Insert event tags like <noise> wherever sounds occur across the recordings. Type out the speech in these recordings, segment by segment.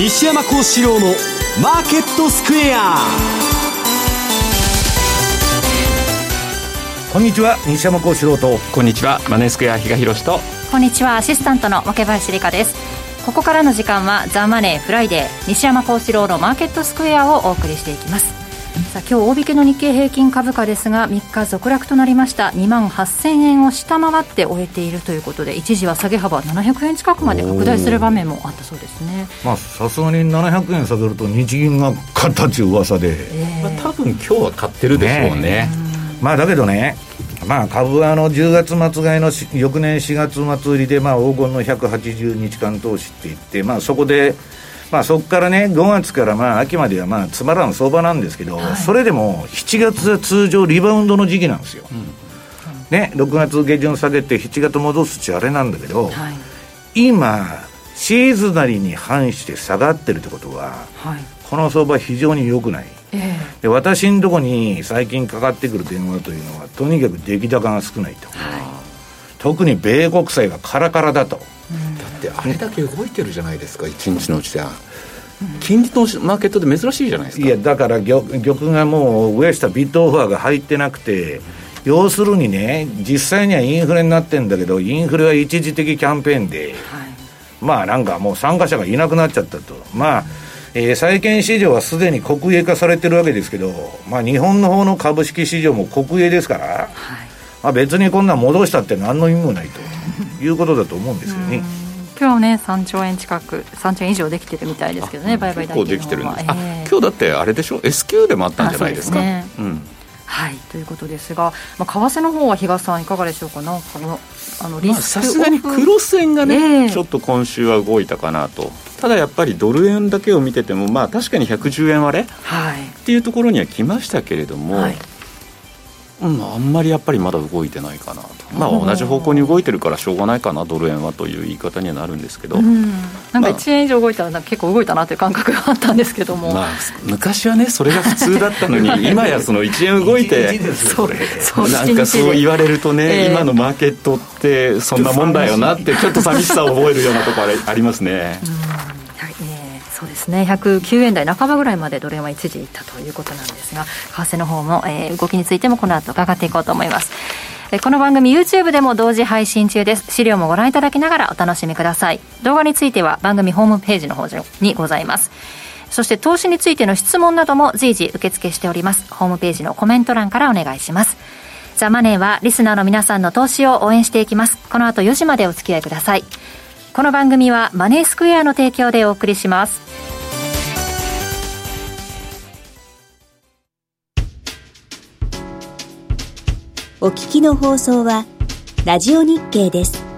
西山孝四郎のマーケットスクエア。こんにちは西山孝四郎と。こんにちはマネースクエア比嘉宏と。こんにちはアシスタントの若林理香です。ここからの時間はザ・マネーフライデー西山孝四郎のマーケットスクエアをお送りしていきますさあ今日大引けの日経平均株価ですが3日続落となりました。2万8000円を下回って終えているということで一時は下げ幅700円近くまで拡大する場面もあったそうですね。まあさすがに700円下げると日銀が買ったっていう噂で、えー、まあ、多分今日は買ってるでしょうね、ね、まあだけどねまあ、株はあの10月末買いの翌年4月末売りで、まあ、黄金の180日間投資って言って、まあ、そこで、まあ、そこからね、5月からまあ秋まではまあつまらん相場なんですけど、はい、それでも7月は通常、リバウンドの時期なんですよ。うん、ね、6月下旬下げて、7月戻すっちあれなんだけど、はい、今、シーズナリーに反して下がってるってことは、はい、この相場、非常に良くない。えー、で私のところに最近かかってくる電話というのはとにかく出来高が少ないと、はい、特に米国債がカラカラだと、うん、だってあれだけ動いてるじゃないですか一日のうちで。金利のマーケットで珍しいじゃないですか。いやだから玉玉がもう上下ビットオファーが入ってなくて要するにね実際にはインフレになってるんだけどインフレは一時的キャンペーンで、はい、まあなんかもう参加者がいなくなっちゃったと。まあ、えー、債券市場はすでに国営化されてるわけですけど、まあ、日本の方の株式市場も国営ですから、はい、まあ、別にこんな戻したって何の意味もないということだと思うんですよね。今日ね3兆円近く3兆円以上できてるみたいですけどね売買代金できてるんです、えー、今日だってあれでしょ？S q でもあったんじゃないですか、ね、うん。はいということですが、まあ、為替の方は比嘉さんいかがでしょうか？なんかのあのリスクさすがに黒線がね、えー、ちょっと今週は動いたかなと。ただやっぱりドル円だけを見てても、まあ、確かに110円割れ、はい、っていうところには来ましたけれども、はいうん、あんまりやっぱりまだ動いてないかなと、まあ、同じ方向に動いてるからしょうがないかな、ドル円はという言い方にはなるんですけど、うん、なんか1円以上動いたら、結構動いたなという感覚があったんですけども、まあ、昔はね、それが普通だったのに、<laughs> 今やその1円動いて、なんかそう言われるとね、えー、今のマーケットって、そんなもんだよなって、ちょっと寂しさを覚えるようなところありますね。うんそうですね。109円台半ばぐらいまでドル円は一時いったということなんですが為替の方も、えー、動きについてもこの後伺っていこうと思います。この番組 YouTube でも同時配信中です。資料もご覧いただきながらお楽しみください。動画については番組ホームページの方にございます。そして投資についての質問なども随時受付しております。ホームページのコメント欄からお願いします。ザ・マネーはリスナーの皆さんの投資を応援していきます。この後4時までお付き合いください。この番組はマネースクエアの提供でお送りしますお聞きの放送はラジオ日経です。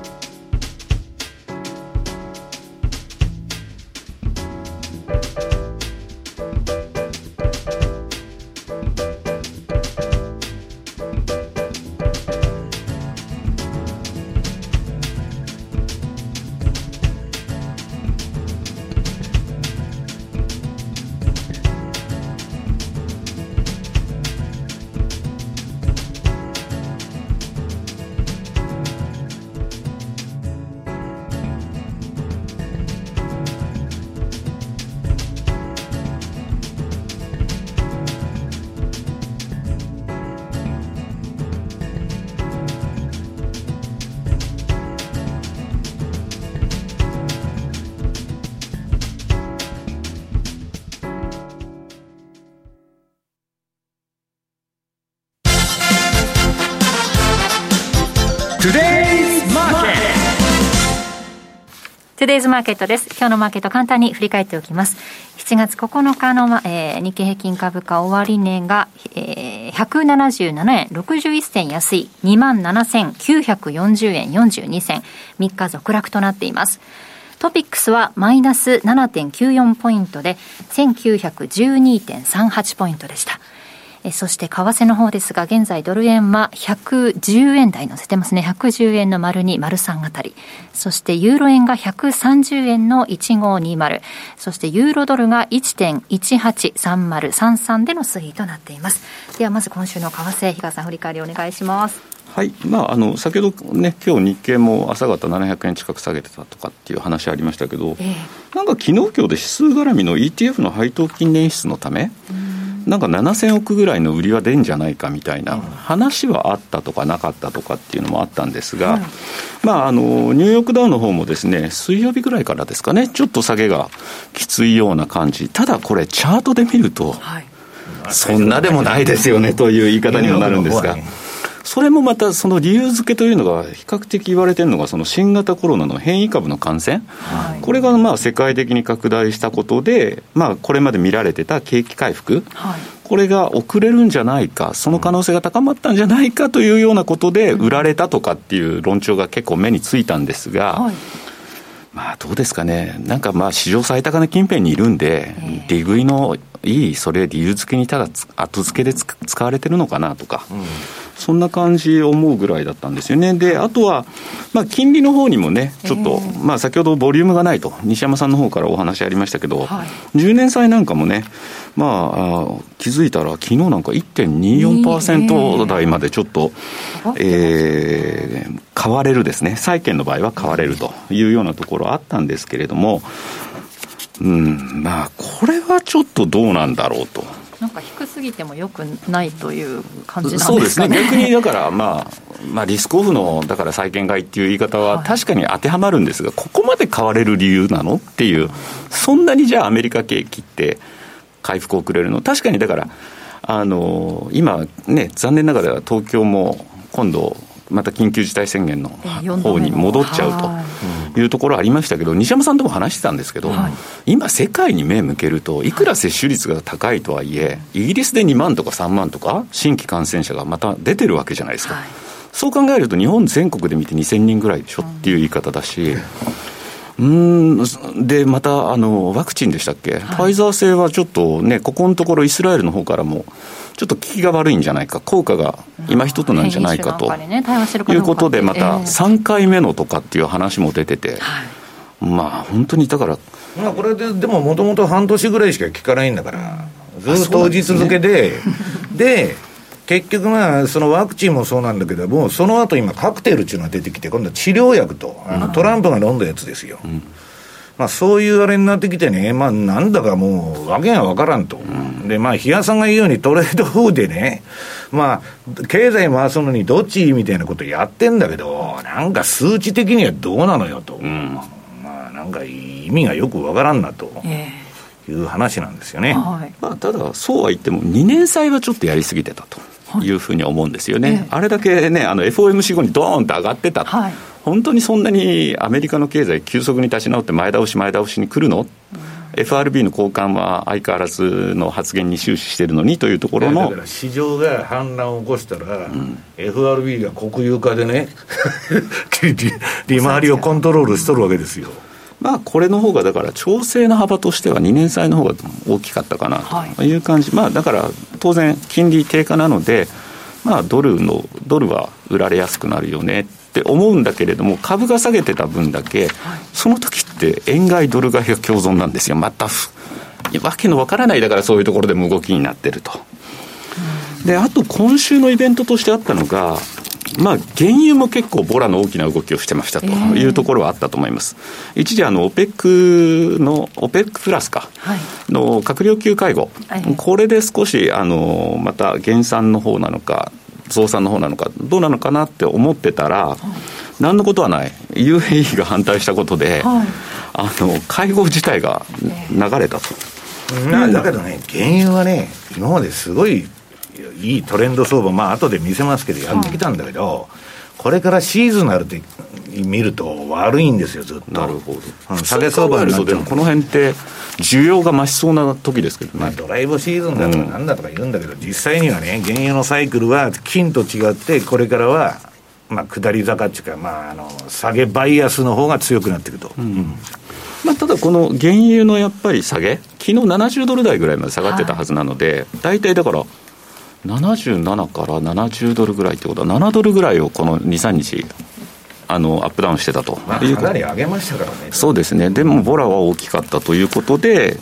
デイズマーケットです。今日のマーケット簡単に振り返っておきます。7月9日の、えー、日経平均株価終値が、えー、177円61銭安い27,940円42銭3日続落となっています。トピックスはマイナス7.94ポイントで1912.38ポイントでした。えそして為替の方ですが、現在ドル円は110円台乗せてますね。110円の丸2、丸3あたり。そしてユーロ円が130円の1520。そしてユーロドルが1.183033での推移となっています。ではまず今週の為替、比嘉さん振り返りお願いします。はい、まあ、あの先ほどね、今日日経も朝方700円近く下げてたとかっていう話ありましたけど、えー、なんか昨日今日で指数絡みの ETF の配当金捻出のため、なんか7000億ぐらいの売りは出んじゃないかみたいな話はあったとかなかったとかっていうのもあったんですが、まあ、あのニューヨークダウの方もですね水曜日ぐらいからですかね、ちょっと下げがきついような感じ、ただこれ、チャートで見ると、そんなでもないですよねという言い方にもなるんですが。それもまたその理由付けというのが比較的言われてるのがその新型コロナの変異株の感染、はい、これがまあ世界的に拡大したことで、まあ、これまで見られてた景気回復、はい、これが遅れるんじゃないかその可能性が高まったんじゃないかというようなことで売られたとかっていう論調が結構目についたんですが、はい。まあどうですかね、なんかまあ史上最高値近辺にいるんで、利食いのいい、それ理由付けにただ後付けで使われてるのかなとか、うん、そんな感じ思うぐらいだったんですよね。で、あとは、まあ、金利の方にもね、ちょっと、えー、まあ、先ほどボリュームがないと、西山さんの方からお話ありましたけど、はい、10年債なんかもね、まあ、気づいたら、昨日なんか1.24%台までちょっと、えー、買われるですね、債券の場合は買われるというようなところあったんですけれども、うん、まあ、これはちょっとどうなんだろうと。なんか低すぎてもよくないという感じなんですかね。そうですね。逆にだからまあまあリスクオフのだから債券買いっていう言い方は確かに当てはまるんですが、ここまで買われる理由なのっていう、そんなにじゃあアメリカ景気って回復遅れるの？確かにだからあの今ね残念ながら東京も今度また緊急事態宣言の方に戻っちゃうとい。うところありましたけど、西山さんとも話してたんですけど、今、世界に目向けると、いくら接種率が高いとはいえ、イギリスで2万とか3万とか、新規感染者がまた出てるわけじゃないですか。そう考えると、日本全国で見て2000人ぐらいでしょっていう言い方だし、うんで、またあのワクチンでしたっけ、はい、ファイザー製はちょっとね、ここのところ、イスラエルの方からも、ちょっと効きが悪いんじゃないか、効果が今一つなんじゃないかと、いうことで、また3回目のとかっていう話も出てて、まあ本当にだから。まあこれででももともと半年ぐらいしか効かないんだから、ずっと打ち続けで、で、結局まあ、そのワクチンもそうなんだけども、その後今、カクテルっていうのが出てきて、今度は治療薬と、あのトランプが飲んだやつですよ。うん、まあ、そういうあれになってきてね、まあ、なんだかもう、わけがわからんと、うん、で、まあ、比嘉さんが言うように、トレード風でね、まあ、経済回すのにどっちみたいなことやってんだけど、なんか数値的にはどうなのよと、うん、まあ、なんか意味がよくわからんなと。えーいう話なんですよね、はい、まあ、ただ、そうは言っても、2年債はちょっとやりすぎてたと。い。うふうに思うんですよね、あれだけね、あの FOMC 後にドーンと上がってた、はい、本当にそんなにアメリカの経済、急速に立ち直って、前倒し、前倒しに来るの、うん、FRB の高官は相変わらずの発言に終始してるのにというところのだから市場が反乱を起こしたら、うん、FRB が国有化でね利回りをコントロールしとるわけですよ。まあ、これの方がだから調整の幅としては2年債の方が大きかったかなとい。う感じ、はい、まあ、だから当然金利低下なので、まあ、ドルのドルは売られやすくなるよねって思うんだけれども株が下げてた分だけ、その時って円買いドル買いが共存なんですよ。またわけのわからないだからそういうところでも動きになってると。であと今週のイベントとしてあったのがまあ、原油も結構ボラの大きな動きをしてましたというところはあったと思います。えー、一時あの、オペックの、オペックプラスか、はい、の閣僚級会合、はい、これで少し、あの、また減産の方なのか、増産の方なのか、どうなのかなって思ってたら、何のことはない、UAE が反対したことで、はい、あの会合自体が流れたと。だけどね、原油はね、今まですごいいいトレンド相場、まあ後で見せますけど、やってきたんだけど、これからシーズナルで見ると悪いんですよ、ずっと。なるほど。下げ相場になると、この辺って、需要が増しそうな時ですけどね。まあ、ドライブシーズンだとかなんだとか言うんだけど、うん、実際にはね、原油のサイクルは金と違って、これからは、まあ、下り坂っていうか、まあ、あの下げバイアスの方が強くなっていくと。うん、まあ、ただ、この原油のやっぱり下げ、昨日70ドル台ぐらいまで下がってたはずなので、はい、大体だから、77から70ドルぐらいってことは、7ドルぐらいをこの2、3日、あのアップダウンしてたと、まあ、かなり上げましたからね。そうですね、でもボラは大きかったということで、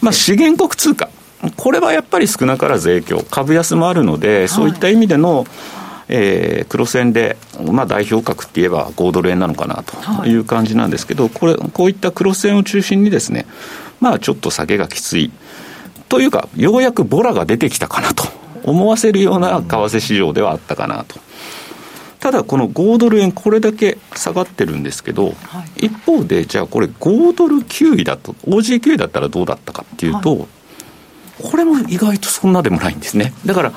まあ、資源国通貨、これはやっぱり少なからず影響、株安もあるので、そういった意味での、はいえー、黒線で、まあ、代表格って言えば5ドル円なのかなという感じなんですけど、これこういった黒線を中心にですね、まあ、ちょっと下げがきつい。というか、ようやくボラが出てきたかなと思わせるような為替市場ではあったかなと。ただ、この5ドル円、これだけ下がってるんですけど、はい、一方で、じゃあこれ、5ドル9位だと、OG9 位だったらどうだったかっていうと、はい、これも意外とそんなでもないんですね。だから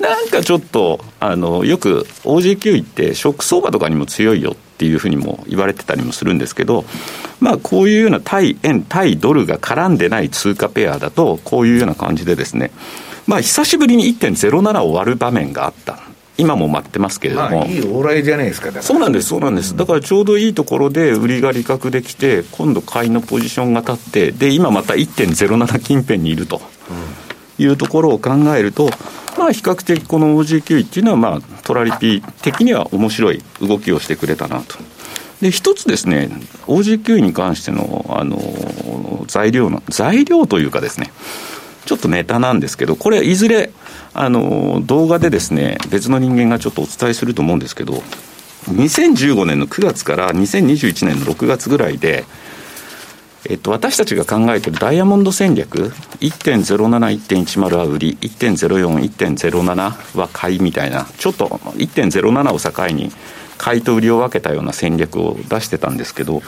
なんかちょっとあのよく OG9 位ってショック相場とかにも強いよっていうふうにも言われてたりもするんですけど、まあ、こういうような対円、対ドルが絡んでない通貨ペアだと、こういうような感じでですね、まあ、久しぶりに1.07を割る場面があった。今も待ってますけれども、まあ、いい往来じゃないですか、そうなんです、そうなんです、だからちょうどいいところで売りが利確できて、今度、買いのポジションが立って、で今また1.07近辺にいるというところを考えると、まあ、比較的この OG9 位っていうのは、まあ、トラリピ的には面白い動きをしてくれたなと。で、一つですね、OG9 位に関しての、あの、材料の、材料というかですね、ちょっとネタなんですけど、これ、いずれ、あの、動画でですね、別の人間がちょっとお伝えすると思うんですけど、2015年の9月から2021年の6月ぐらいで、えっと、私たちが考えているダイヤモンド戦略、1.07、1.10は売り、1.04、1.07は買いみたいな、ちょっと1.07を境に、買いと売りを分けたような戦略を出してたんですけど、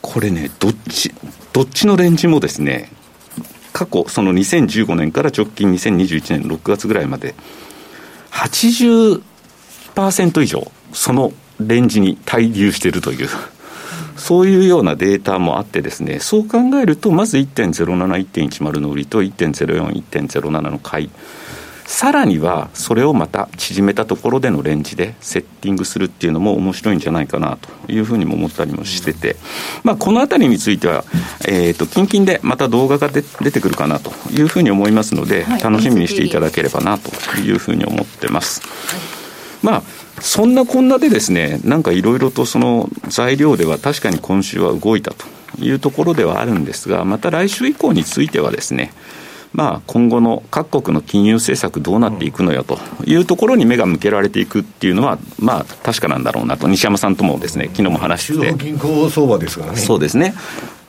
これね、どっち、どっちのレンジもですね、過去、その2015年から直近2021年6月ぐらいまで、80%以上、そのレンジに滞留しているという。そういうようなデータもあってですね、そう考えると、まず1.07、1.10の売りと1.04、1.07の買い。さらには、それをまた縮めたところでのレンジでセッティングするっていうのも面白いんじゃないかなというふうにも思ったりもしてて、まあ、このあたりについては、えっ、ー、と、近々でまた動画が出てくるかなというふうに思いますので、楽しみにしていただければなというふうに思ってます。まあそんなこんなでですね、なんかいろいろとその材料では確かに今週は動いたというところではあるんですが、また来週以降についてはですね、まあ、今後の各国の金融政策どうなっていくのよというところに目が向けられていくっていうのは、まあ、確かなんだろうなと、西山さんともですね、昨日も話してて。銀行相場ですからね。そうですね。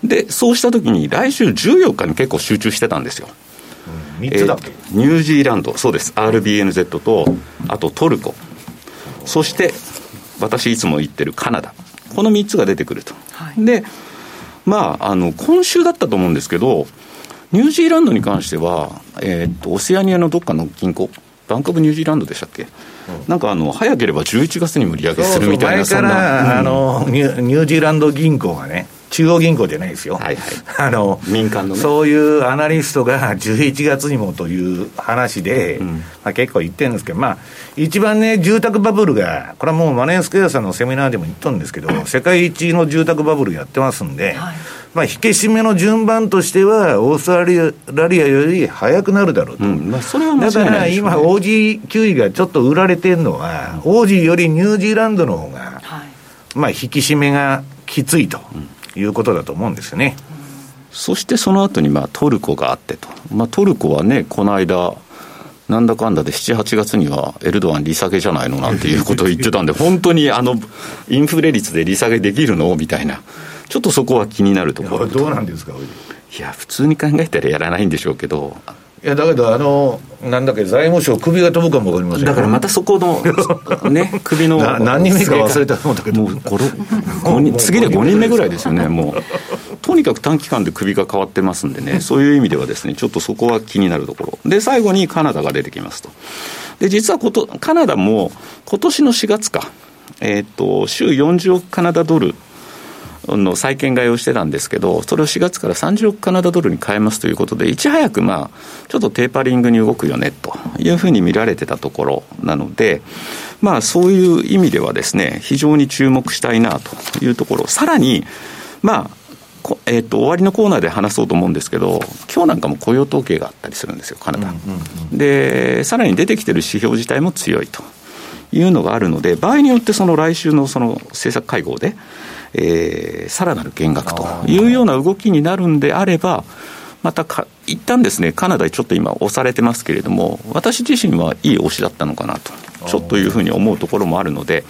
で、そうしたときに、来週14日に結構集中してたんですよ。3つだっけ、えー、ニュージーランド、そうです、RBNZ と、あとトルコ、そして私いつも言ってるカナダこの3つが出てくると、はい、でまああの今週だったと思うんですけどニュージーランドに関しては、えー、っとオセアニアのどっかの銀行バンク・オブ・ニュージーランドでしたっけ、うん、なんかあの早ければ11月に売り上げするみたいなそ前から、うん、あのニュージーランド銀行がね中央銀行じゃないですよ、はいはい、あの民間の、ね、そういうアナリストが11月にもという話で、うん、まあ、結構言ってるんですけど、まあ、一番ね、住宅バブルが、これはもうマネースクエアさんのセミナーでも言ったんですけど、<laughs> 世界一の住宅バブルやってますんで、はい、まあ、引け締めの順番としては、オーストラリアより早くなるだろうと、うん。まあ、それはだから今、オージー9位がちょっと売られてるのは、オージーよりニュージーランドの方が、はい、まあ、引き締めがきついと。うん。いうことだと思うんですよね。そしてその後にまあトルコがあってと、まあ、トルコはね、この間、なんだかんだで7、8月にはエルドアン利下げじゃないのなんていうことを言ってたんで、<laughs> 本当にあのインフレ率で利下げできるの？みたいな、ちょっとそこは気になるところ。どうなんですかい。や、普通に考えたらやらないんでしょうけど、いやだけど、あのなんだっけ、財務省、首が飛ぶかも分かりませんだからまたそこの、ね、<laughs> 首の何人目か忘れたと思ったけど、もう5人次で5人目ぐらいですよね、もう、とにかく短期間で首が変わってますんでね、そういう意味ではですね、ちょっとそこは気になるところ、で、最後にカナダが出てきますと。で実はこと、カナダも今年の4月か、えー、っと週40億カナダドルの債券買いをしてたんですけど、それを4月から30億カナダドルに変えますということで、いち早く、まあ、ちょっとテーパリングに動くよねというふうに見られてたところなので、まあ、そういう意味ではですね、非常に注目したいなというところ、さらに、まあ、えーと、終わりのコーナーで話そうと思うんですけど、今日なんかも雇用統計があったりするんですよ、カナダ。うんうんうん、で、さらに出てきてる指標自体も強いというのがあるので、場合によってその来週のその政策会合で、えー、さらなる減額というような動きになるんであれば、またか、一旦ですね、カナダにちょっと今押されてますけれども、私自身はいい押しだったのかなと、ちょっというふうに思うところもあるので、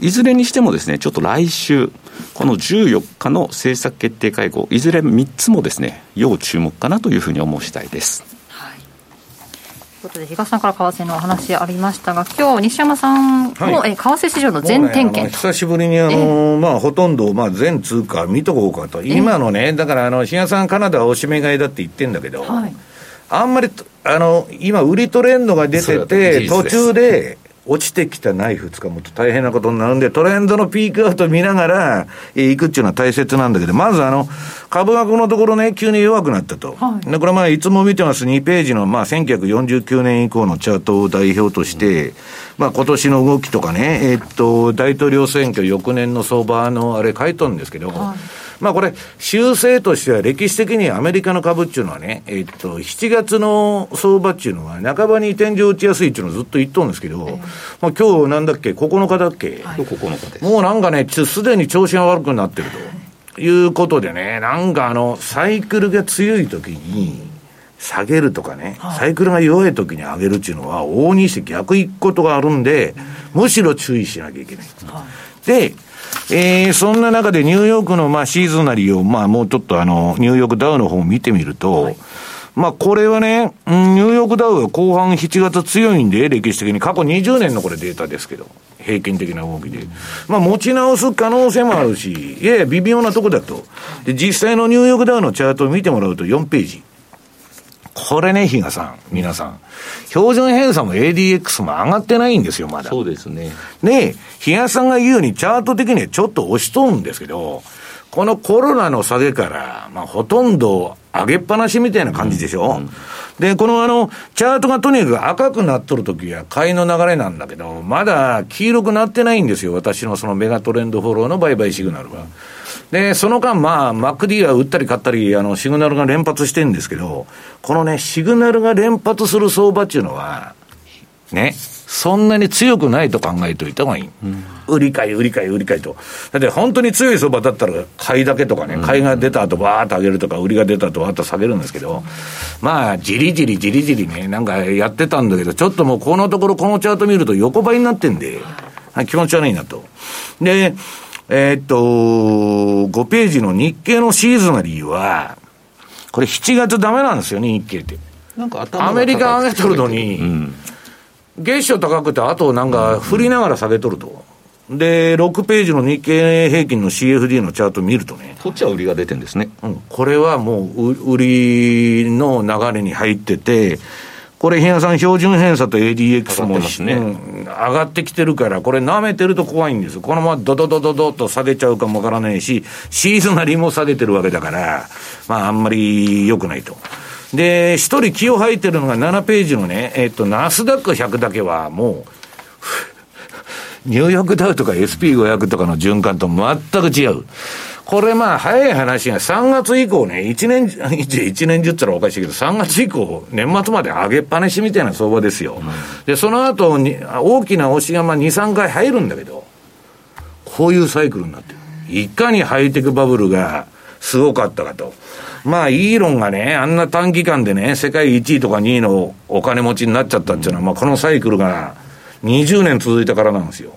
いずれにしてもですね、ちょっと来週、この14日の政策決定会合、いずれ3つもですね、要注目かなというふうに思う次第です。ということで、東さんから為替のお話ありましたが、今日西山さんも、はい、え為替市場の全点検、ね、久しぶりにあの、まあ、ほとんど、まあ、全通貨見とこうかと、今のね、だからあの、新さん、カナダはおしめ買いだって言ってんだけど、はい、あんまりあの今、売りトレンドが出てて、途中で落ちてきたない2日もと大変なことになるんで、トレンドのピークアウト見ながら、えー、行くっていうのは大切なんだけど、まずあの、株がこのところね、急に弱くなったと。はい、でこれまあ、いつも見てます2ページの、まあ、1949年以降のチャートを代表として、うん、まあ、今年の動きとかね、えー、っと、大統領選挙翌年の相場のあれ書いとるんですけど、はいまあこれ、修正としては歴史的にアメリカの株っていうのはね、えっと、7月の相場っていうのは半ばに天井打ちやすいっていうのをずっと言っとるんですけど、えー、まあ今日なんだっけ、9日だっけ、はい、9日です？もうなんかね、すでに調子が悪くなってるということでね、なんかあの、サイクルが強い時に、下げるとかね、サイクルが弱い時に上げるっていうのは、往々にして逆いくことがあるんで、むしろ注意しなきゃいけない。で、えー、そんな中でニューヨークのまあシーズナリーを、まあもうちょっとあの、ニューヨークダウの方を見てみると、はい、まあこれはね、ニューヨークダウは後半7月強いんで、歴史的に過去20年のこれデータですけど、平均的な動きで。まあ持ち直す可能性もあるし、いやいや微妙なとこだと。で、実際のニューヨークダウのチャートを見てもらうと4ページ。これね、比嘉さん、皆さん。標準偏差も ADX も上がってないんですよ、まだ。そうですね。で、比嘉さんが言うように、チャート的にはちょっと押しとるんですけど、このコロナの下げから、まあ、ほとんど上げっぱなしみたいな感じでしょ、うんうん、で、このあの、チャートがとにかく赤くなっとるときは買いの流れなんだけど、まだ黄色くなってないんですよ、私のそのメガトレンドフォローの売買シグナルは。で、その間、まあ、マック D は売ったり買ったり、あの、シグナルが連発してるんですけど、このね、シグナルが連発する相場っていうのは、ね、そんなに強くないと考えておいた方がいい。うん、売り買い、売り買い、売り買いと。だって本当に強い相場だったら、買いだけとかね、買いが出た後バーッと上げるとか、売りが出た後バーッと下げるんですけど、まあ、じりじりじりじりね、なんかやってたんだけど、ちょっともうこのところこのチャート見ると横ばいになってんで、気持ち悪いなと。で、えー、っと、5ページの日経のシーズナリーは、これ7月ダメなんですよね、日経って。なんかアメリカ上げとるのに、うん、月初高くて、あとなんか振りながら下げとると。で、6ページの日経平均の CFD のチャート見るとね。こっちは売りが出てるんですね。うん。これはもう、売りの流れに入ってて、これ、比嘉さん、標準偏差と ADX も、ねうん、上がってきてるから、これ、舐めてると怖いんです。このままドドドドドと下げちゃうかもわからないし、シーズナリーも下げてるわけだから、まあ、あんまり良くないと。で、一人気を吐いてるのが7ページのね、えっと、ナスダック100だけはもう、<laughs> ニューヨークダウとか SP500 とかの循環と全く違う。これまあ、早い話が3月以降ね、1年、1年中ったらおかしいけど、3月以降、年末まで上げっぱなしみたいな相場ですよ。うん、で、その後に、大きな押しがまあ2、3回入るんだけど、こういうサイクルになってる。いかにハイテクバブルがすごかったかと。まあ、イーロンがね、あんな短期間でね、世界1位とか2位のお金持ちになっちゃったっていうのは、まあ、このサイクルが20年続いたからなんですよ。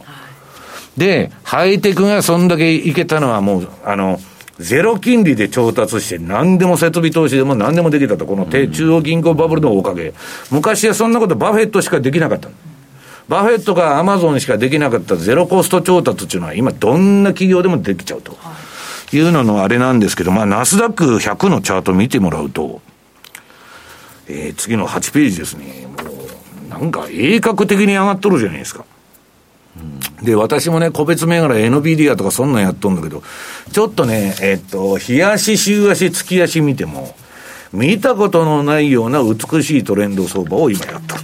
で、ハイテクがそんだけいけたのはもう、あの、ゼロ金利で調達して、何でも設備投資でも何でもできたと、この低中央銀行バブルのおかげ。昔はそんなことバフェットしかできなかった。バフェットがアマゾンしかできなかったゼロコスト調達っていうのは、今どんな企業でもできちゃうと。いうののあれなんですけど、まあ、ナスダック100のチャート見てもらうと、えー、次の8ページですね。もう、なんか鋭角的に上がっとるじゃないですか。で、私もね、個別銘柄 NVIDIA とかそんなんやっとんだけど、ちょっとね、えっと、日足、週足、月足見ても、見たことのないような美しいトレンド相場を今やっとる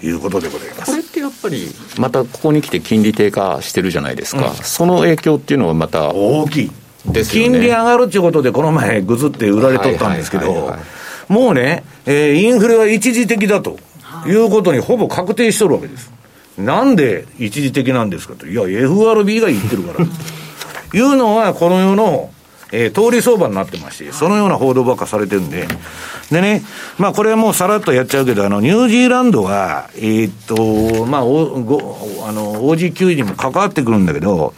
ということでございます。これってやっぱり、またここに来て金利低下してるじゃないですか。うん、その影響っていうのはまた。大きい。ね、金利上がるっていうことで、この前、ぐずって売られとったんですけど、もうね、えー、インフレは一時的だということにほぼ確定しとるわけです。なんで一時的なんですかと。いや、FRB が言ってるから。<laughs> いうのは、この世の、えー、通り相場になってまして、そのような報道ばっかされてるんで、でね、まあこれはもうさらっとやっちゃうけど、あの、ニュージーランドは、えー、っと、まあ、おごあの、OG9 にも関わってくるんだけど、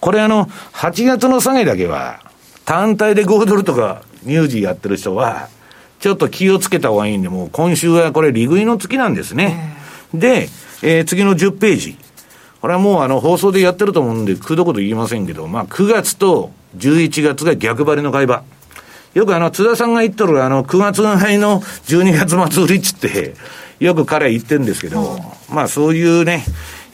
これあの、8月の下げだけは、単体で5ドルとかニュージーやってる人は、ちょっと気をつけた方がいいんで、もう今週はこれ利食いの月なんですね。で、えー、次の10ページ。これはもうあの放送でやってると思うんで、くどこと言いませんけど、まあ9月と11月が逆張りの買い場。よくあの、津田さんが言っとるあの、9月の杯の12月末売りっつって、よく彼は言ってるんですけど、うん、まあそういうね、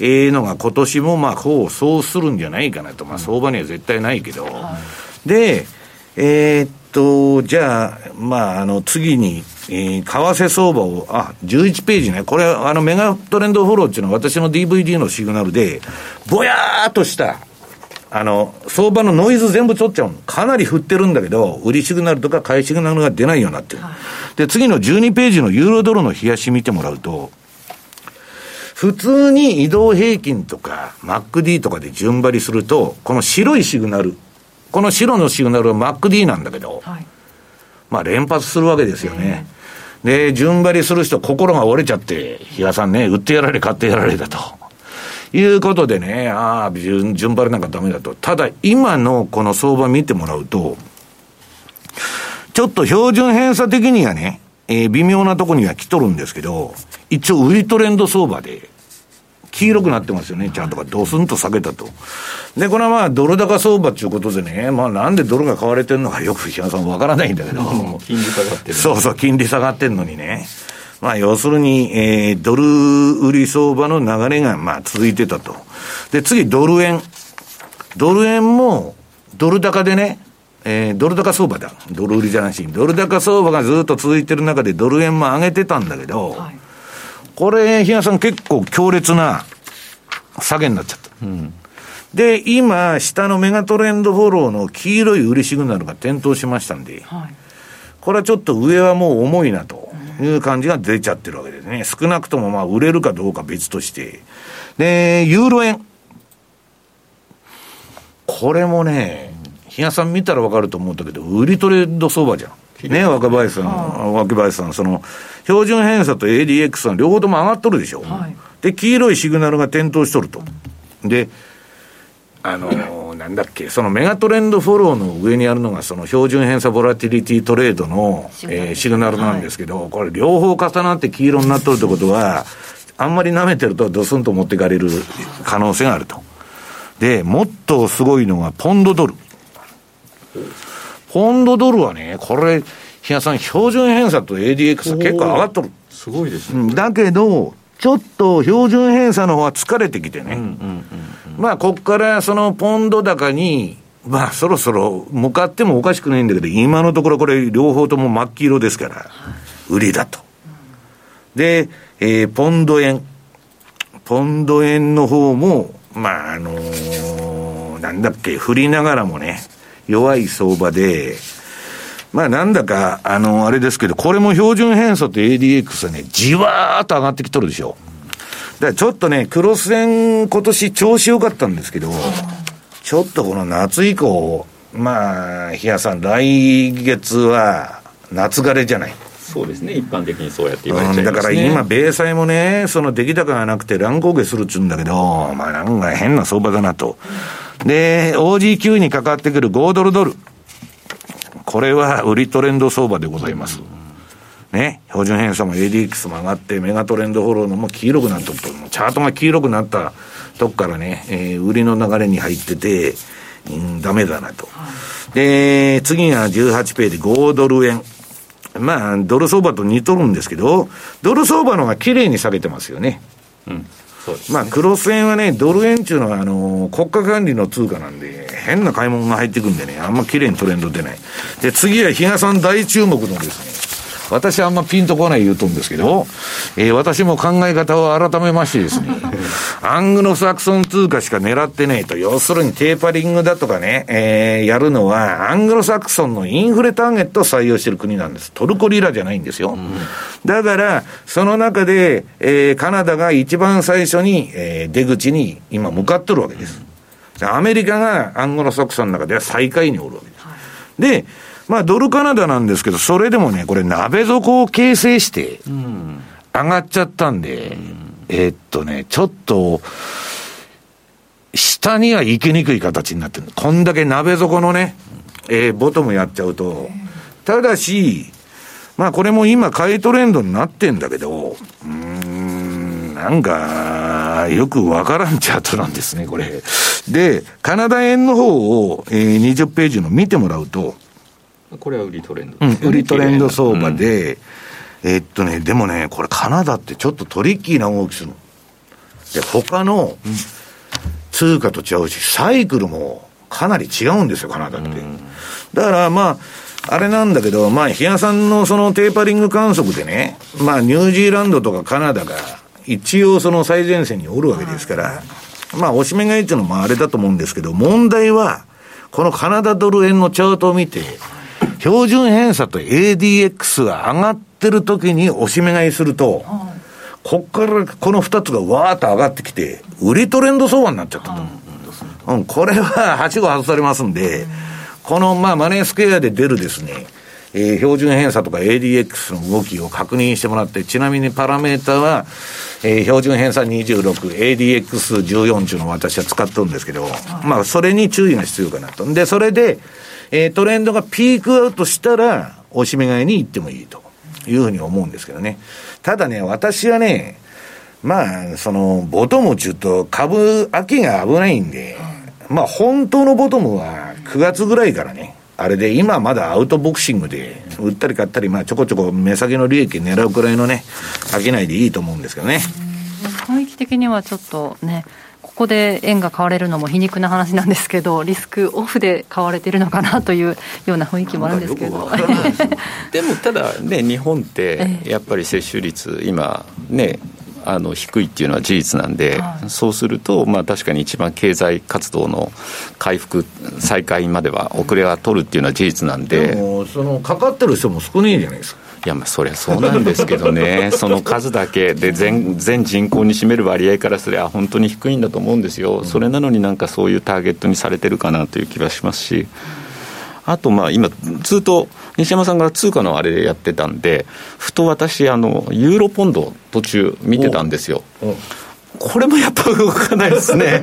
ええー、のが今年もまあこうそうするんじゃないかなと、まあ相場には絶対ないけど、で、えー、っと、じゃあ、まあ、あの、次に、えー、為替相場を、あ、11ページね。これ、あの、メガトレンドフォローっていうのは私の DVD のシグナルで、ぼやーっとした、あの、相場のノイズ全部取っちゃうの。かなり振ってるんだけど、売りシグナルとか買いシグナルが出ないようになってる。はい、で、次の12ページのユーロドルの冷やし見てもらうと、普通に移動平均とか MacD とかで順張りすると、この白いシグナル、この白のシグナルは MacD なんだけど、はい、まあ連発するわけですよね。で、順張りする人、心が折れちゃって、比嘉さんね、売ってやられ、買ってやられたと。いうことでね、ああ、順順張りなんかダメだと。ただ、今のこの相場見てもらうと、ちょっと標準偏差的にはね、えー、微妙なとこには来とるんですけど、一応売りトレンド相場で、黄色くなってますよね、ちゃんとか、ドスンと下げたと。で、これはまあ、ドル高相場っていうことでね、まあ、なんでドルが買われてるのかよく、日野さんわからないんだけど、金利下がってる。そうそう、金利下がってるのにね。まあ、要するに、えー、ドル売り相場の流れが、まあ、続いてたと。で、次、ドル円。ドル円も、ドル高でね、えー、ドル高相場だ。ドル売りじゃなし。ドル高相場がずっと続いてる中で、ドル円も上げてたんだけど、はい、これ、日野さん結構強烈な下げになっちゃった。うん、で、今、下のメガトレンドフォローの黄色い売りシグナルが点灯しましたんで、はい、これはちょっと上はもう重いなと。いう感じが出ちゃってるわけですね。少なくともまあ売れるかどうか別として。で、ユーロ円。これもね、日野さん見たら分かると思ったけど、売りトレード相場じゃん。ね、若林さん、若林さん、その、標準偏差と ADX さん両方とも上がっとるでしょ。はい、で、黄色いシグナルが点灯しとると。で、あのー、なんだっけ、そのメガトレンドフォローの上にあるのが、その標準偏差ボラティリティトレードのシグナル,、えー、シグナルなんですけど、はい、これ両方重なって黄色になっとるってことは、あんまり舐めてるとドスンと持っていかれる可能性があると。で、もっとすごいのがポンドドル。ポンドドルはね、これ、日野さん、標準偏差と ADX 結構上がっとる。すごいですね。だけど、ちょっと標準偏差の方は疲れてきてね。うんうんうんまあ、ここからそのポンド高に、まあ、そろそろ向かってもおかしくないんだけど、今のところこれ、両方とも真っ黄色ですから、売りだと。で、えー、ポンド円。ポンド円の方も、まあ、あのー、なんだっけ、振りながらもね、弱い相場で、まあなんだか、あの、あれですけど、これも標準偏差と ADX はね、じわーっと上がってきとるでしょ。だからちょっとね、クロス線今年調子良かったんですけど、ちょっとこの夏以降、まあ、日野さん、来月は夏枯れじゃない。そうですね、一般的にそうやって言われちゃいます、ね、だから今、米債もね、その出来高がなくて乱高下するっちゅうんだけど、まあなんか変な相場だなと。で、OG9 にかかってくる5ドルドル。これは売りトレンド相場でございます。ね、標準偏差も ADX も上がって、メガトレンドフォローのも黄色くなったと、チャートが黄色くなったとこからね、えー、売りの流れに入ってて、うん、ダメだなと。で、次が18ページ、5ドル円。まあ、ドル相場と似とるんですけど、ドル相場の方が綺麗に下げてますよね。うん。そうです、ね、まあ、クロス円はね、ドル円っていうのは、あのー、国家管理の通貨なんで、変な買い物が入ってくんでね、あんま綺麗にトレンド出ない。で、次は比嘉さん大注目のですね、私はあんまピンとこない言うとんですけど、えー、私も考え方を改めましてですね、<laughs> アングロサクソン通貨しか狙ってないと、要するにテーパリングだとかね、えー、やるのは、アングロサクソンのインフレターゲットを採用している国なんです。トルコリラじゃないんですよ。うん、だから、その中で、えー、カナダが一番最初に、えー、出口に今向かってるわけです。アメリカがアングロサクソンの中では最下位におるわけです。はい、で、まあ、ドルカナダなんですけど、それでもね、これ、鍋底を形成して、上がっちゃったんで、うん、えー、っとね、ちょっと、下には行きにくい形になってる。こんだけ鍋底のね、えー、ボトムやっちゃうと。ただし、まあこれも今買いトレンドになってんだけど、うん、なんか、よくわからんチャートなんですね、これ。で、カナダ円の方を、えー、20ページの見てもらうと、これは売りトレンド、ね、うん、売りトレンド相場で、うん、えー、っとね、でもね、これカナダってちょっとトリッキーな動きするの。で、他の通貨と違うし、サイクルもかなり違うんですよ、カナダって。だからまあ、あれなんだけど、まあ、日野さんのそのテーパリング観測でね、まあ、ニュージーランドとかカナダが一応その最前線におるわけですから、まあ、おしめ買いっていうのもあれだと思うんですけど、問題は、このカナダドル円のチャートを見て、標準偏差と ADX が上がってる時に押し目買いすると、こっからこの2つがわーっと上がってきて、売りトレンド相場になっちゃったと。うん、これは <laughs> 8号外されますんで、この、まあ、マネースクエアで出るですね、えー、標準偏差とか ADX の動きを確認してもらって、ちなみにパラメータは、えー、標準偏差26、ADX14 中の私は使ってるんですけど、まあ、それに注意が必要かなと。で、それで、えー、トレンドがピークアウトしたら、押し目買いに行ってもいいというふうに思うんですけどね。ただね、私はね、まあ、その、ボトム中と株、秋が危ないんで、まあ、本当のボトムは9月ぐらいからね、あれで、今まだアウトボクシングで、売ったり買ったり、まあ、ちょこちょこ目先の利益狙うくらいのね、飽きないでいいと思うんですけどね。雰囲気的にはちょっとね、ここで円が買われるのも皮肉な話なんですけど、<laughs> リスクオフで買われてるのかなというような雰囲気もあるんですけど。でもただね、日本って <laughs> やっぱり接種率、今ね、あの低いっていうのは事実なんで、はい、そうすると、まあ、確かに一番経済活動の回復、再開までは遅れは取るっていうのは事実なんで、でもそのかかってる人も少ないじゃないですか。いやまあそりゃそうなんですけどね、<laughs> その数だけで全全人口に占める割合からすれば、本当に低いんだと思うんですよ、それなのになんかそういうターゲットにされてるかなという気がしますし、あとまあ今、ずっと西山さんが通貨のあれでやってたんで、ふと私、あのユーロポンド、途中見てたんですよ。これもやっぱ動かないですね。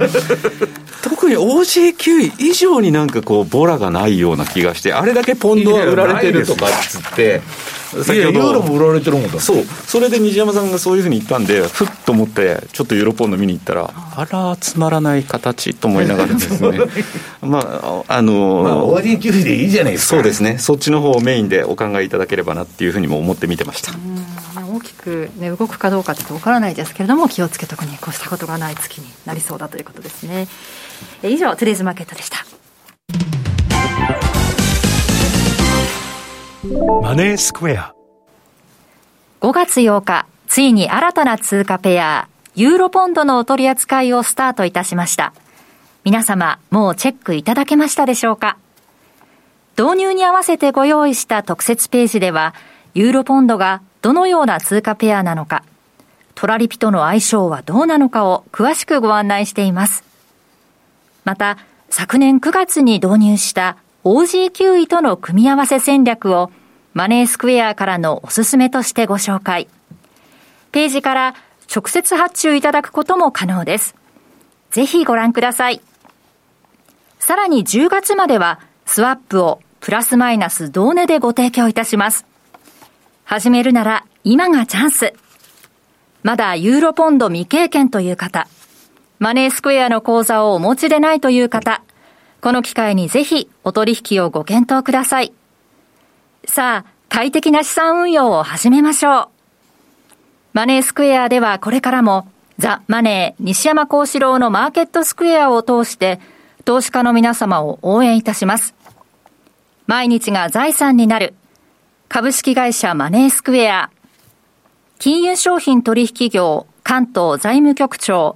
<laughs> 特に OJ9 以上になんかこう、ボラがないような気がして、あれだけポンドは売られてるとかっつって、先ほどユーロも売られてるもんだそう、それで西山さんがそういうふうに言ったんで、ふっと思って、ちょっとユーロポンド見に行ったら、あら、つまらない形と思いながらですね、<laughs> まあ、あの、まあ、OJ9 でいいじゃないですか。そうですね、そっちの方をメインでお考えいただければなっていうふうにも思って見てました。大きく、ね、動くかどうかちょっとわからないですけれども、気をつけとくに越したことがない月になりそうだということですね。以上、トゥデイズマーケットでした。マネースクエア。5月8日、ついに新たな通貨ペア、ユーロポンドのお取り扱いをスタートいたしました。皆様、もうチェックいただけましたでしょうか？導入に合わせてご用意した特設ページでは、ユーロポンドがどのような通貨ペアなのか、トラリピとの相性はどうなのかを詳しくご案内しています。また、昨年9月に導入した OG9 位との組み合わせ戦略をマネースクエアからのおすすめとしてご紹介。ページから直接発注いただくことも可能です。ぜひご覧ください。さらに10月まではスワップをプラスマイナス同値でご提供いたします。始めるなら今がチャンス。まだユーロポンド未経験という方、マネースクエアの口座をお持ちでないという方、この機会にぜひお取引をご検討ください。さあ、快適な資産運用を始めましょう。マネースクエアではこれからもザ・マネー西山幸四郎のマーケットスクエアを通して投資家の皆様を応援いたします。毎日が財産になる株式会社マネースクエア、金融商品取引業関東財務局長、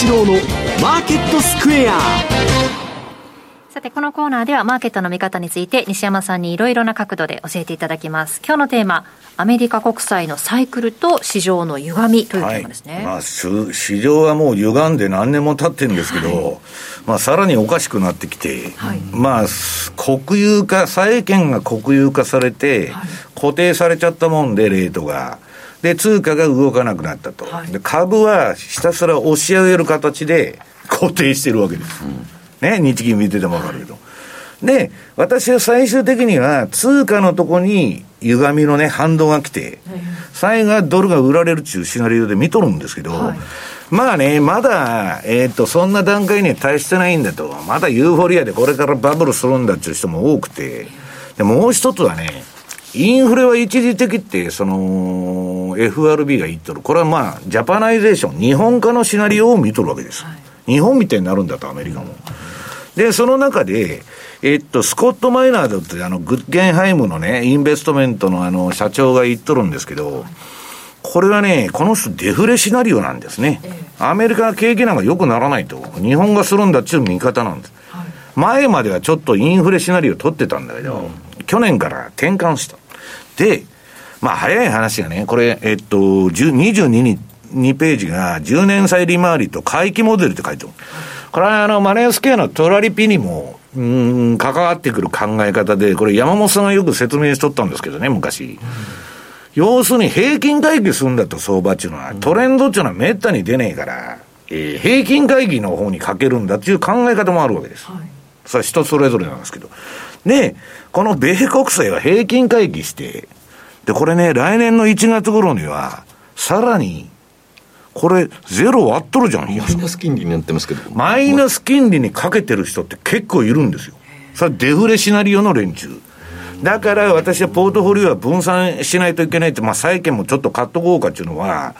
四郎のマーケットスクエアさて、このコーナーではマーケットの見方について西山さんにいろいろな角度で教えていただきます。今日のテーマ、アメリカ国債のサイクルと市場の歪みというテーマですね。はい、まあ、市場はもう歪んで何年も経ってるんですけど、はい、まあ、さらにおかしくなってきて、はい、まあ、国有化、債券が国有化されて、固定されちゃったもんで、レートが。で、通貨が動かなくなったと。はい、で株はひたすら押し上げる形で <laughs> 固定してるわけです。うん、ね、日銀見ててもわかるけど。で、私は最終的には通貨のとこに歪みのね、反動が来て、最後はドルが売られるっていうシナリオで見とるんですけど、はい、まあね、まだ、えっ、ー、と、そんな段階には達してないんだと、まだユーフォリアでこれからバブルするんだっていう人も多くて、でもう一つはね、インフレは一時的って、その、FRB が言っとる。これはまあ、ジャパナイゼーション、日本化のシナリオを見とるわけです。はい、日本みたいになるんだと、アメリカも。で、その中で、えっと、スコット・マイナードって、あの、グッゲンハイムのね、インベストメントのあの、社長が言っとるんですけど、これはね、この人デフレシナリオなんですね。アメリカの景気なんか良くならないと。日本化するんだっていう見方なんです。前まではちょっとインフレシナリオ取ってたんだけど、去年から転換した。で、まあ早い話がね、これ、えっと、22に、2ページが10年債利回りと回帰モデルって書いてある。これはあの、マネースケアのトラリピにも、うん、関わってくる考え方で、これ山本さんがよく説明しとったんですけどね、昔。うん、要するに平均回帰するんだと相場っていうのは、トレンドっていうのはめったに出ねえから、えー、平均会議の方にかけるんだっていう考え方もあるわけです。はい、それは人それぞれなんですけど。で、この米国債は平均回帰して、で、これね、来年の1月頃には、さらに、これ、ゼロ割っとるじゃん、マイナス金利になってますけど。マイナス金利にかけてる人って結構いるんですよ。それデフレシナリオの連中。だから私はポートフォリオは分散しないといけないって、まあ債券もちょっと買っとこうかっていうのは、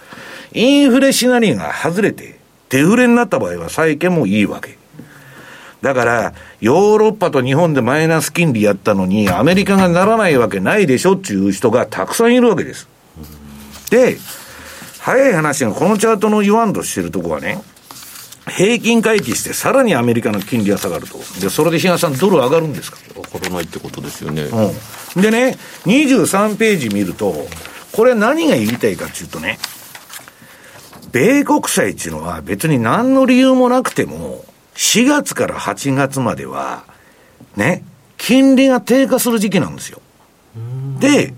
インフレシナリオが外れて、デフレになった場合は債券もいいわけ。だから、ヨーロッパと日本でマイナス金利やったのに、アメリカがならないわけないでしょっていう人がたくさんいるわけです。で、早い話がこのチャートの言わんとしてるとこはね、平均回帰してさらにアメリカの金利が下がると。で、それで東さんドル上がるんですか？上がらないってことですよね。うん。でね、23ページ見ると、これ何が言いたいかっていうとね、米国債っていうのは別に何の理由もなくても、4月から8月までは、ね、金利が低下する時期なんですよ。で、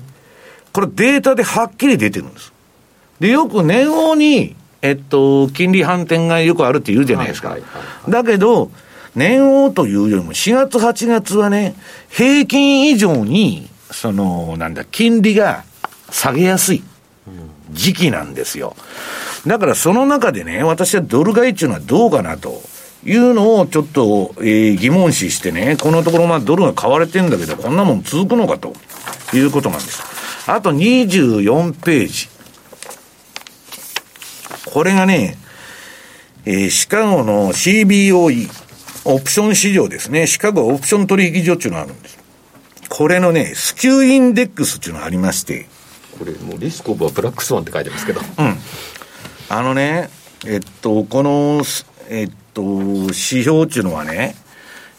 これデータではっきり出てるんです。で、よく年王に、えっと、金利反転がよくあるって言うじゃないですか。だけど、年王というよりも4月8月はね、平均以上に、その、なんだ、金利が下げやすい時期なんですよ。だからその中でね、私はドル買いっていうのはどうかなと。いうのをちょっと、えー、疑問視してね、このところまあドルが買われてんだけど、こんなもん続くのかということなんです。あと24ページ。これがね、えー、シカゴの CBOE、オプション市場ですね。シカゴオプション取引所っていうのがあるんです。これのね、スキューインデックスっていうのがありまして。これもうリスクオブはブラックスワンって書いてますけど。うん。あのね、えっと、この、えっと、指標っていうのはね、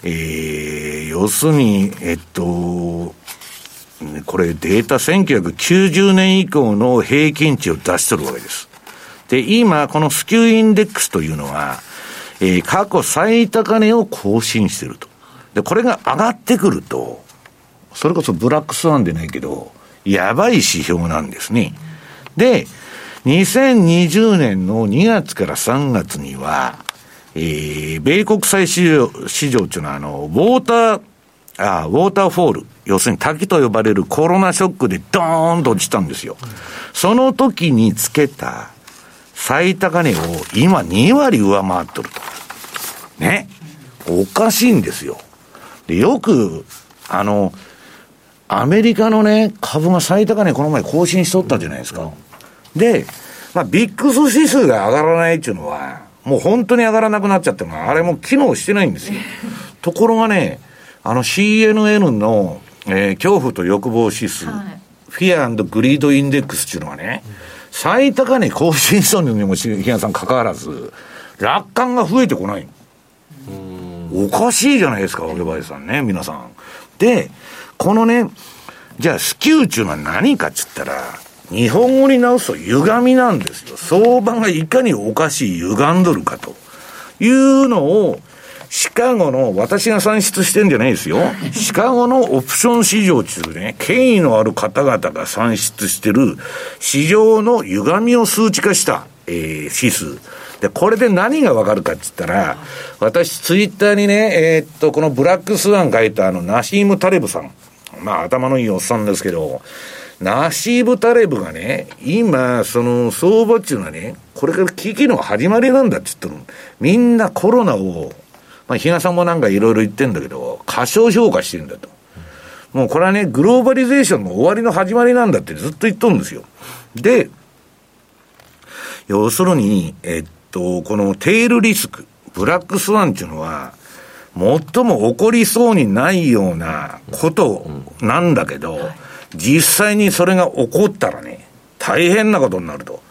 えー、要するに、えっと、これデータ1990年以降の平均値を出してるわけです。で、今、このスキューインデックスというのは、えー、過去最高値を更新してると。で、これが上がってくると、それこそブラックスワンでないけど、やばい指標なんですね。で、2020年の2月から3月には、えー、米国債市場、市場っていうのは、あの、ウォーター、あウォーターフォール、要するに滝と呼ばれるコロナショックでドーンと落ちたんですよ。その時につけた最高値を今2割上回っとると。ね。おかしいんですよ。で、よく、あの、アメリカのね、株が最高値この前更新しとったじゃないですか。で、まあ、ビックス指数が上がらないっていうのは、もう本当に上がらなくなっちゃってるあれも機能してないんですよ。<laughs> ところがね、あの CNN の、えー、恐怖と欲望指数、はい、Fear Greed Index っていうのはね、最高値更新したのにも、比嘉さん関わらず、楽観が増えてこない。おかしいじゃないですか、若林さんね、皆さん。で、このね、じゃあ、 SKEW っていうのは何かっつったら、日本語に直すと歪みなんですよ。相場がいかにおかしい歪んどるかというのを、シカゴの、私が算出してんじゃないですよ。シカゴのオプション市場っていうね、権威のある方々が算出してる市場の歪みを数値化した、えー、指数。で、これで何がわかるかって言ったら、私ツイッターにね、えー、っと、このブラックスワン書いたあの、ナシーム・タレブさん。まあ、頭のいいおっさんですけど、ナシーブ・タレブがね、今、その相場っていうのはね、これから危機の始まりなんだって言ってるみんなコロナを、まあ、比嘉さんもなんかいろいろ言ってんだけど、過小評価してるんだと。もうこれはね、グローバリゼーションの終わりの始まりなんだってずっと言っとるんですよ。で、要するに、えっと、このテールリスク、ブラックスワンっていうのは、最も起こりそうにないようなことなんだけど、実際にそれが起こったらね、大変なことになると。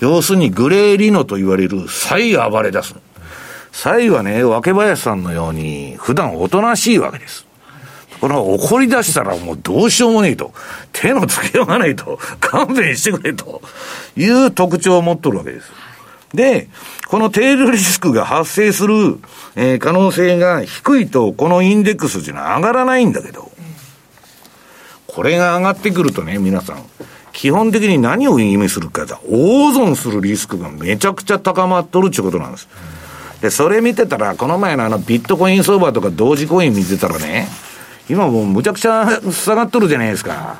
要するにグレーリノと言われる再暴れ出す。再はね、若林さんのように普段おとなしいわけです。これが怒り出したらもうどうしようもねえと。手のつけようがないと。勘弁してくれと。いう特徴を持っとるわけです。で、このテールリスクが発生する、えー、可能性が低いと、このインデックスっていうのは上がらないんだけど、これが上がってくるとね、皆さん、基本的に何を意味するか大損するリスクがめちゃくちゃ高まっとるっていうことなんです。で、それ見てたら、この前のあのビットコイン相場とか同時コイン見てたらね、今もうむちゃくちゃ下がっとるじゃないですか。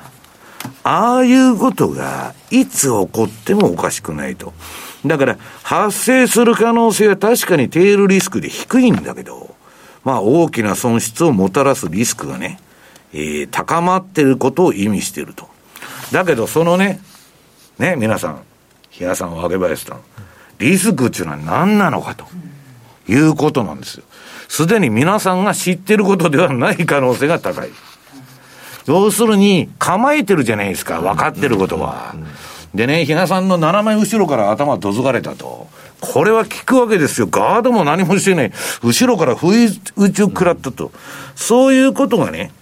ああいうことがいつ起こってもおかしくないと。だから、発生する可能性は確かにテールリスクで低いんだけど、まあ大きな損失をもたらすリスクがね、えー、高まってることを意味してると。だけど、そのね、ね、皆さん、比嘉さん、若林さん、リスクっていうのは何なのかということなんですよ。すでに皆さんが知ってることではない可能性が高い。要するに、構えてるじゃないですか、分かってることは。でね、比嘉さんの斜め後ろから頭どつかれたと。これは効くわけですよ。ガードも何もしてない。後ろから不意打ちを食らったと。そういうことがね、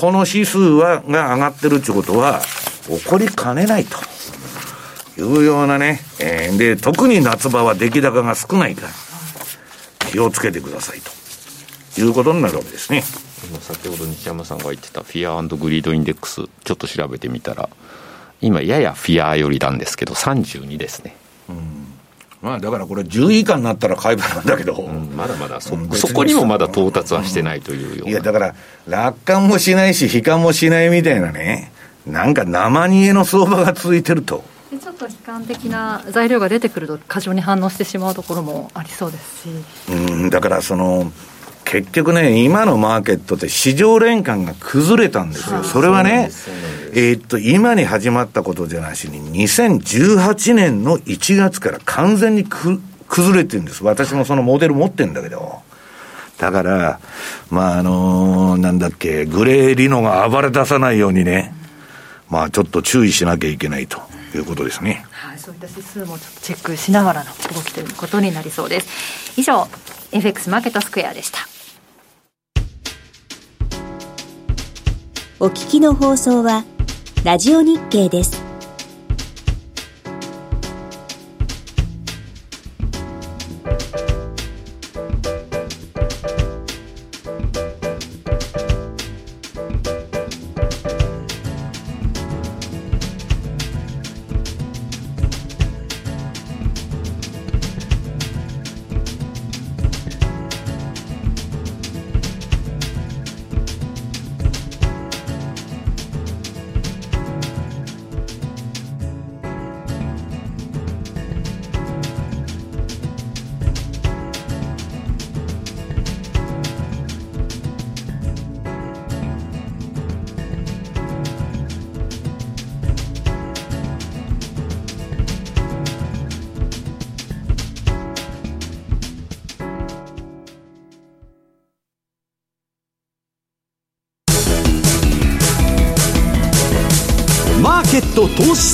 この指数は、が上がってるってことは、起こりかねないと。いうようなね、えー、で、特に夏場は出来高が少ないから、気をつけてくださいと。いうことになるわけですね。先ほど西山さんが言ってた Fear Greed Index、ちょっと調べてみたら、今、ややフィア寄りなんですけど、32ですね。うんまあ、だからこれ、10位以下になったら買い場なんだけど、うん、まだまだそ、そこにもまだ到達はしてないというような、いや、だから、楽観もしないし、悲観もしないみたいなね、なんか生煮えの相場が続いてると。ちょっと悲観的な材料が出てくると、過剰に反応してしまうところもありそうですし。うんだからその結局ね、今のマーケットって市場連関が崩れたんですよ。それはね、えー、っと、今に始まったことじゃなしに、2018年の1月から完全にく崩れてるんです。私もそのモデル持ってるんだけど。だから、まあ、あのー、なんだっけ、グレーリノが暴れ出さないようにね、まあ、ちょっと注意しなきゃいけないということですね。はい、そういった指数もちょっとチェックしながらの動きということになりそうです。以上、FX マーケットスクエアでした。お聞きの放送は、ラジオ日経です。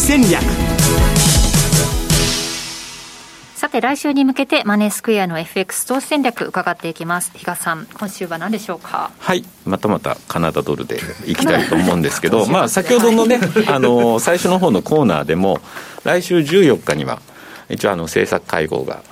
戦略。さて来週に向けてマネースクエアの FX 投資戦略伺っていきます。比嘉さん今週は何でしょうか？はい。またまたカナダドルで <laughs> いきたいと思うんですけどまあ先ほどのね、あの最初の方のコーナーでも来週14日には一応あの政策会合が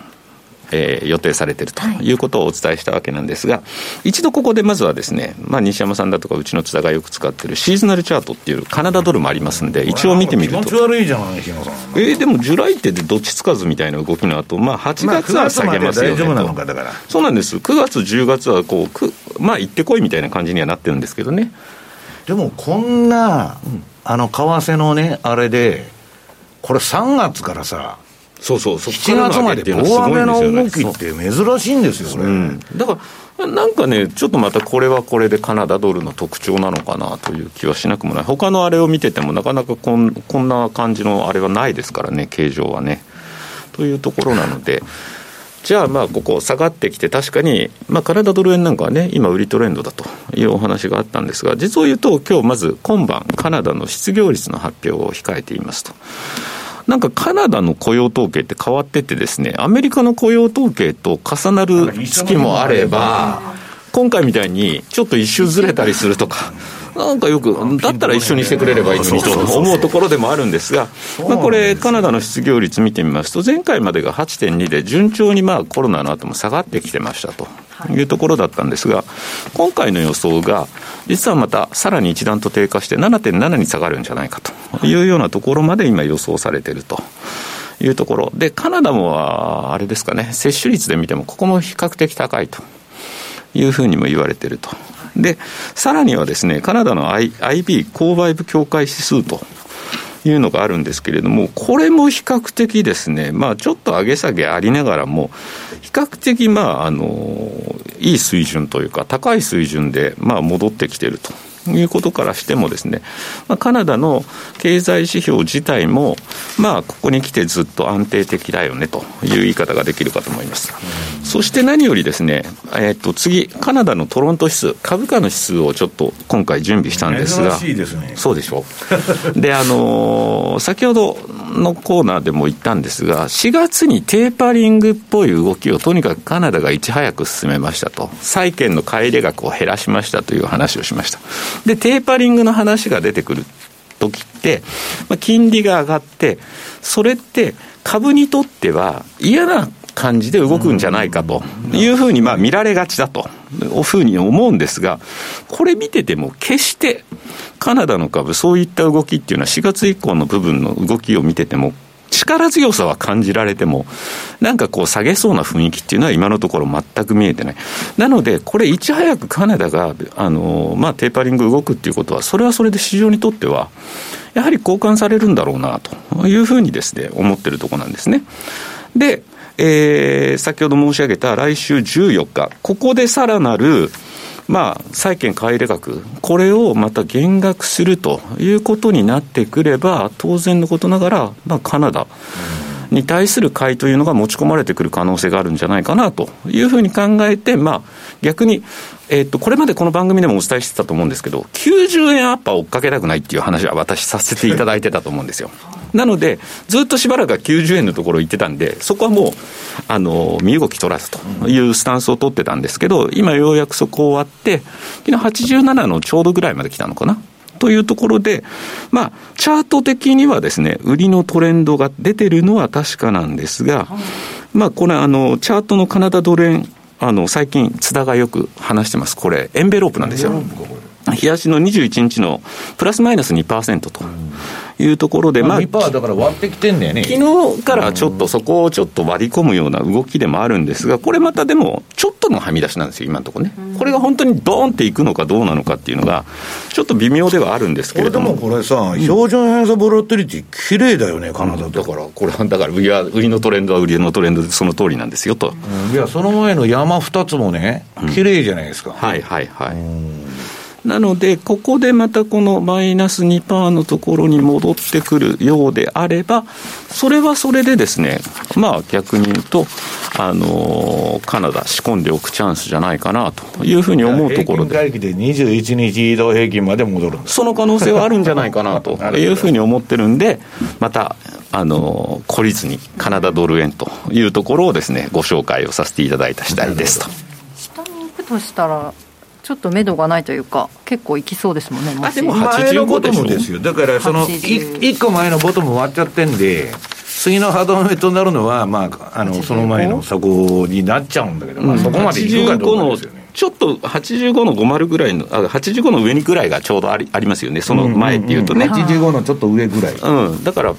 えー、予定されているということをお伝えしたわけなんですが、はい、一度ここでまずはですね、まあ、西山さんだとかうちの津田がよく使ってるシーズナルチャートっていうカナダドルもありますんで、一応見てみると。気持ち悪いじゃない、日野さん。えー、でも、ジュライってどっちつかずみたいな動きの後、まあ、8月は下げますよね、まあ、そうなんです、9月、10月はこうく、まあ、行ってこいみたいな感じにはなってるんですけどね。でも、こんな、あの為替のね、あれで、これ3月からさ、そうそう、そ7月まで大雨の動きって珍しいんですよ、それ。うん、だからなんかね、ちょっとまたこれはこれでカナダドルの特徴なのかなという気はしなくもない、他のあれを見てても、なかなかこんこんな感じのあれはないですからね、形状はね。というところなので。じゃあまあここ下がってきて確かにまあカナダドル円なんかはね今売りトレンドだというお話があったんですが実を言うと今日まず今晩カナダの失業率の発表を控えていますとなんかカナダの雇用統計って変わっててですね、アメリカの雇用統計と重なる月もあれば、今回みたいにちょっと一周ずれたりするとか、なんかよく、だったら一緒にしてくれればいいのにと思うところでもあるんですが、まあ、これ、カナダの失業率見てみますと、前回までが8.2で、順調にまあコロナの後も下がってきてましたというところだったんですが、今回の予想が、実はまたさらに一段と低下して7.7に下がるんじゃないかというようなところまで今予想されていると。いうところで、カナダもあれですかね、接種率で見ても、ここも比較的高いというふうにも言われていると。で、さらにはですね、カナダの、I、IB、購買部境界指数というのがあるんですけれども、これも比較的ですね、まあ、ちょっと上げ下げありながらも、比較的、まあ、あの、いい水準というか、高い水準で、まあ、戻ってきていると。いうことからしてもですね、まあ、カナダの経済指標自体も、まあ、ここに来てずっと安定的だよねという言い方ができるかと思います。そして何よりですね、えー、と次、カナダのトロント指数、株価の指数をちょっと今回準備したんですが、珍ですね、そうでしょう。で、あのー、先ほどのコーナーでも言ったんですが、4月にテーパリングっぽい動きをとにかくカナダがいち早く進めましたと、債券の買い入れ額を減らしましたという話をしました。で、テーパリングの話が出てくる時って、まあ、金利が上がって、それって株にとっては嫌な感じで動くんじゃないかというふうにまあ見られがちだと。いうふうに思うんですが、これ見てても決してカナダの株、そういった動きっていうのは4月以降の部分の動きを見てても力強さは感じられても、なんかこう下げそうな雰囲気っていうのは今のところ全く見えてない。なので、これいち早くカナダが、あの、まあ、テーパリング動くっていうことは、それはそれで市場にとっては、やはり交換されるんだろうな、というふうにですね、思ってるとこなんですね。で、えー、先ほど申し上げた来週14日、ここでさらなる、まあ、債券買い入れ額、これをまた減額するということになってくれば、当然のことながら、まあ、カナダに対する買いというのが持ち込まれてくる可能性があるんじゃないかなというふうに考えて、まあ、逆に、えっと、これまでこの番組でもお伝えしてたと思うんですけど、90円アップは追っかけたくないっていう話は私させていただいてたと思うんですよ。なので、ずっとしばらくは90円のところ行ってたんで、そこはもう、あの、身動き取らずというスタンスを取ってたんですけど、今ようやくそこ終わって、昨日87のちょうどぐらいまで来たのかな？というところで、まあ、チャート的にはですね、売りのトレンドが出てるのは確かなんですが、まあ、これ、あの、チャートのカナダドル円、あの、最近、津田がよく話してます。これ、エンベロープなんですよ。日足の21日のプラスマイナス2%というところで、まあ、2%だから割ってきてんだよね。昨日からちょっとそこをちょっと割り込むような動きでもあるんですが、これまたでも、ちょっとのはみ出しなんですよ、今のところね、これが本当にドーンっていくのかどうなのかっていうのが、ちょっと微妙ではあるんですけれども、これでもこれさ、標準偏差ボラティリティ、綺麗だよね、カナダだから、これはだから売りは、売りのトレンドは売りのトレンドで、その通りなんですよと。いや、その前の山2つもね、綺麗じゃないですか。はいはいはい。なので、ここでまたこのマイナス2%のところに戻ってくるようであれば、それはそれでですね、まあ逆に言うと、あのカナダ仕込んでおくチャンスじゃないかなというふうに思うところで。平均で21日移動平均まで戻るその可能性はあるんじゃないかなというふうに思ってるんで、また、あの懲りずにカナダドル円というところをですね、ご紹介をさせていただいた次第ですと。下に行くとしたらちょっと目処がないというか、結構いきそうですもんね、あでも85でもですよ、だからその1個前のボトム割っちゃってんで、次の歯止めとなるのは、まあ、あのその前の底になっちゃうんだけど、まあ、そこまでいくかどうかですよね。ちょっと85の50ぐらいの、あ85の上にぐらいがちょうどありありますよね、その前っていうとね。うんうんうん、85のちょっと上ぐらい。うん、だからあ、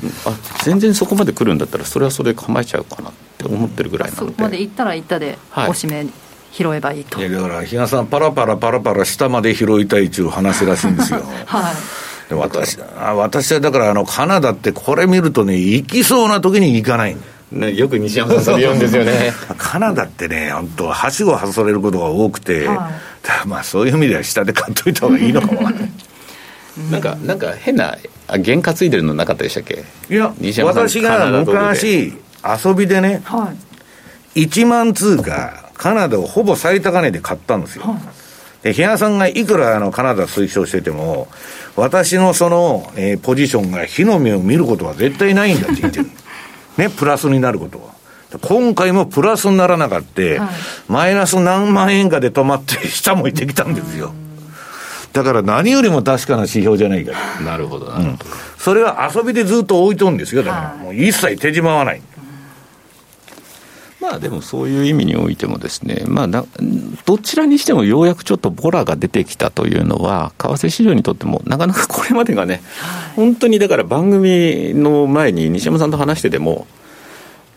全然そこまで来るんだったら、それはそれで構えちゃうかなって思ってるぐらいなので。そこまで行ったら行ったで、おしめ、はい拾えばいいと。いやだから比嘉さんパラパラパラパラ下まで拾いたいっちゅう話らしいんですよ。<laughs> はい。で私あ私はだからあのカナダってこれ見るとね行きそうな時に行かないね、よく西山さんそれ言うんですよね。<laughs> カナダってね本当はしご外されることが多くて、はい、まあそういう意味では下で買っといた方がいいのかも。なんかなんか変な原価ついてるのなかったでしたっけ？いや私が昔遊びでね、はい、1万通貨カナダをほぼ最高値で買ったんですよ。で、比嘉さんがいくらあのカナダ推奨してても、私のその、えー、ポジションが火の目を見ることは絶対ないんだって言ってる。<laughs> ね、プラスになることは。今回もプラスにならなかった、はい、マイナス何万円かで止まって、下向いてきたんですよ。だから何よりも確かな指標じゃないから。なるほど、なるほど、うん。それは遊びでずっと置いとんですよ。だから、もう一切手締まわない。まあでもそういう意味においてもですね、まあどちらにしてもようやくちょっとボラが出てきたというのは、為替市場にとってもなかなかこれまでがね、本当にだから番組の前に西山さんと話してても、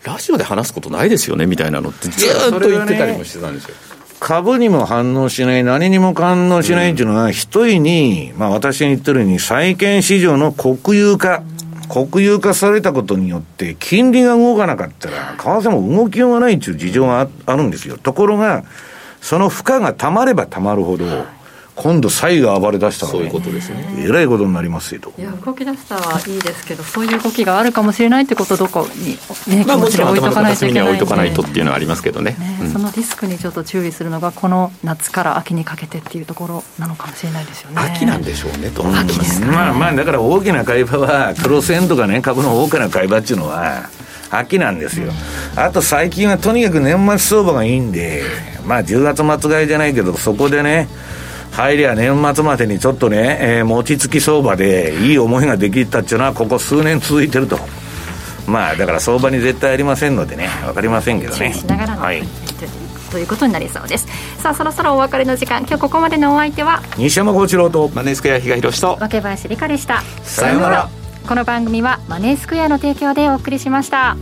ラジオで話すことないですよねみたいなのってずっと言ってたりもしてたんですよ。株にも反応しない、何にも反応しないっていうのは、一重に、まあ私に言ってるように、債券市場の国有化、国有化されたことによって、金利が動かなかったら、為替も動きようがないという事情があるんですよ。ところが、その負荷がたまればたまるほど、今度、債が暴れ出したら、ね、そういうことですね。えらいことになりますよと。いや、動き出したはいいですけど、そういう動きがあるかもしれないってことをどこに、ね、まあ、もちろん置いとかないといけない。置いとかないとっていうのはありますけどね。ねうん、そのリスクにちょっと注意するのが、この夏から秋にかけてっていうところなのかもしれないですよね。秋なんでしょうね、と思います、ね、まあまあ、だから大きな買い場は、クロス円とかね、株の大きな買い場っていうのは、秋なんですよ。あと最近はとにかく年末相場がいいんで、まあ10月末買いじゃないけど、そこでね、入りゃ年末までにちょっとね、えー、餅つき相場でいい思いができたっていうのは、ここ数年続いてると。まあ、だから相場に絶対ありませんのでね、分かりませんけどね。しながらの、はい、ということになりそうですさあそろそろお別れの時間今日ここまでのお相手は西山幸一郎とマネースクエア比嘉宏と若林理香でしたさようならこの番組はマネースクエアの提供でお送りしました。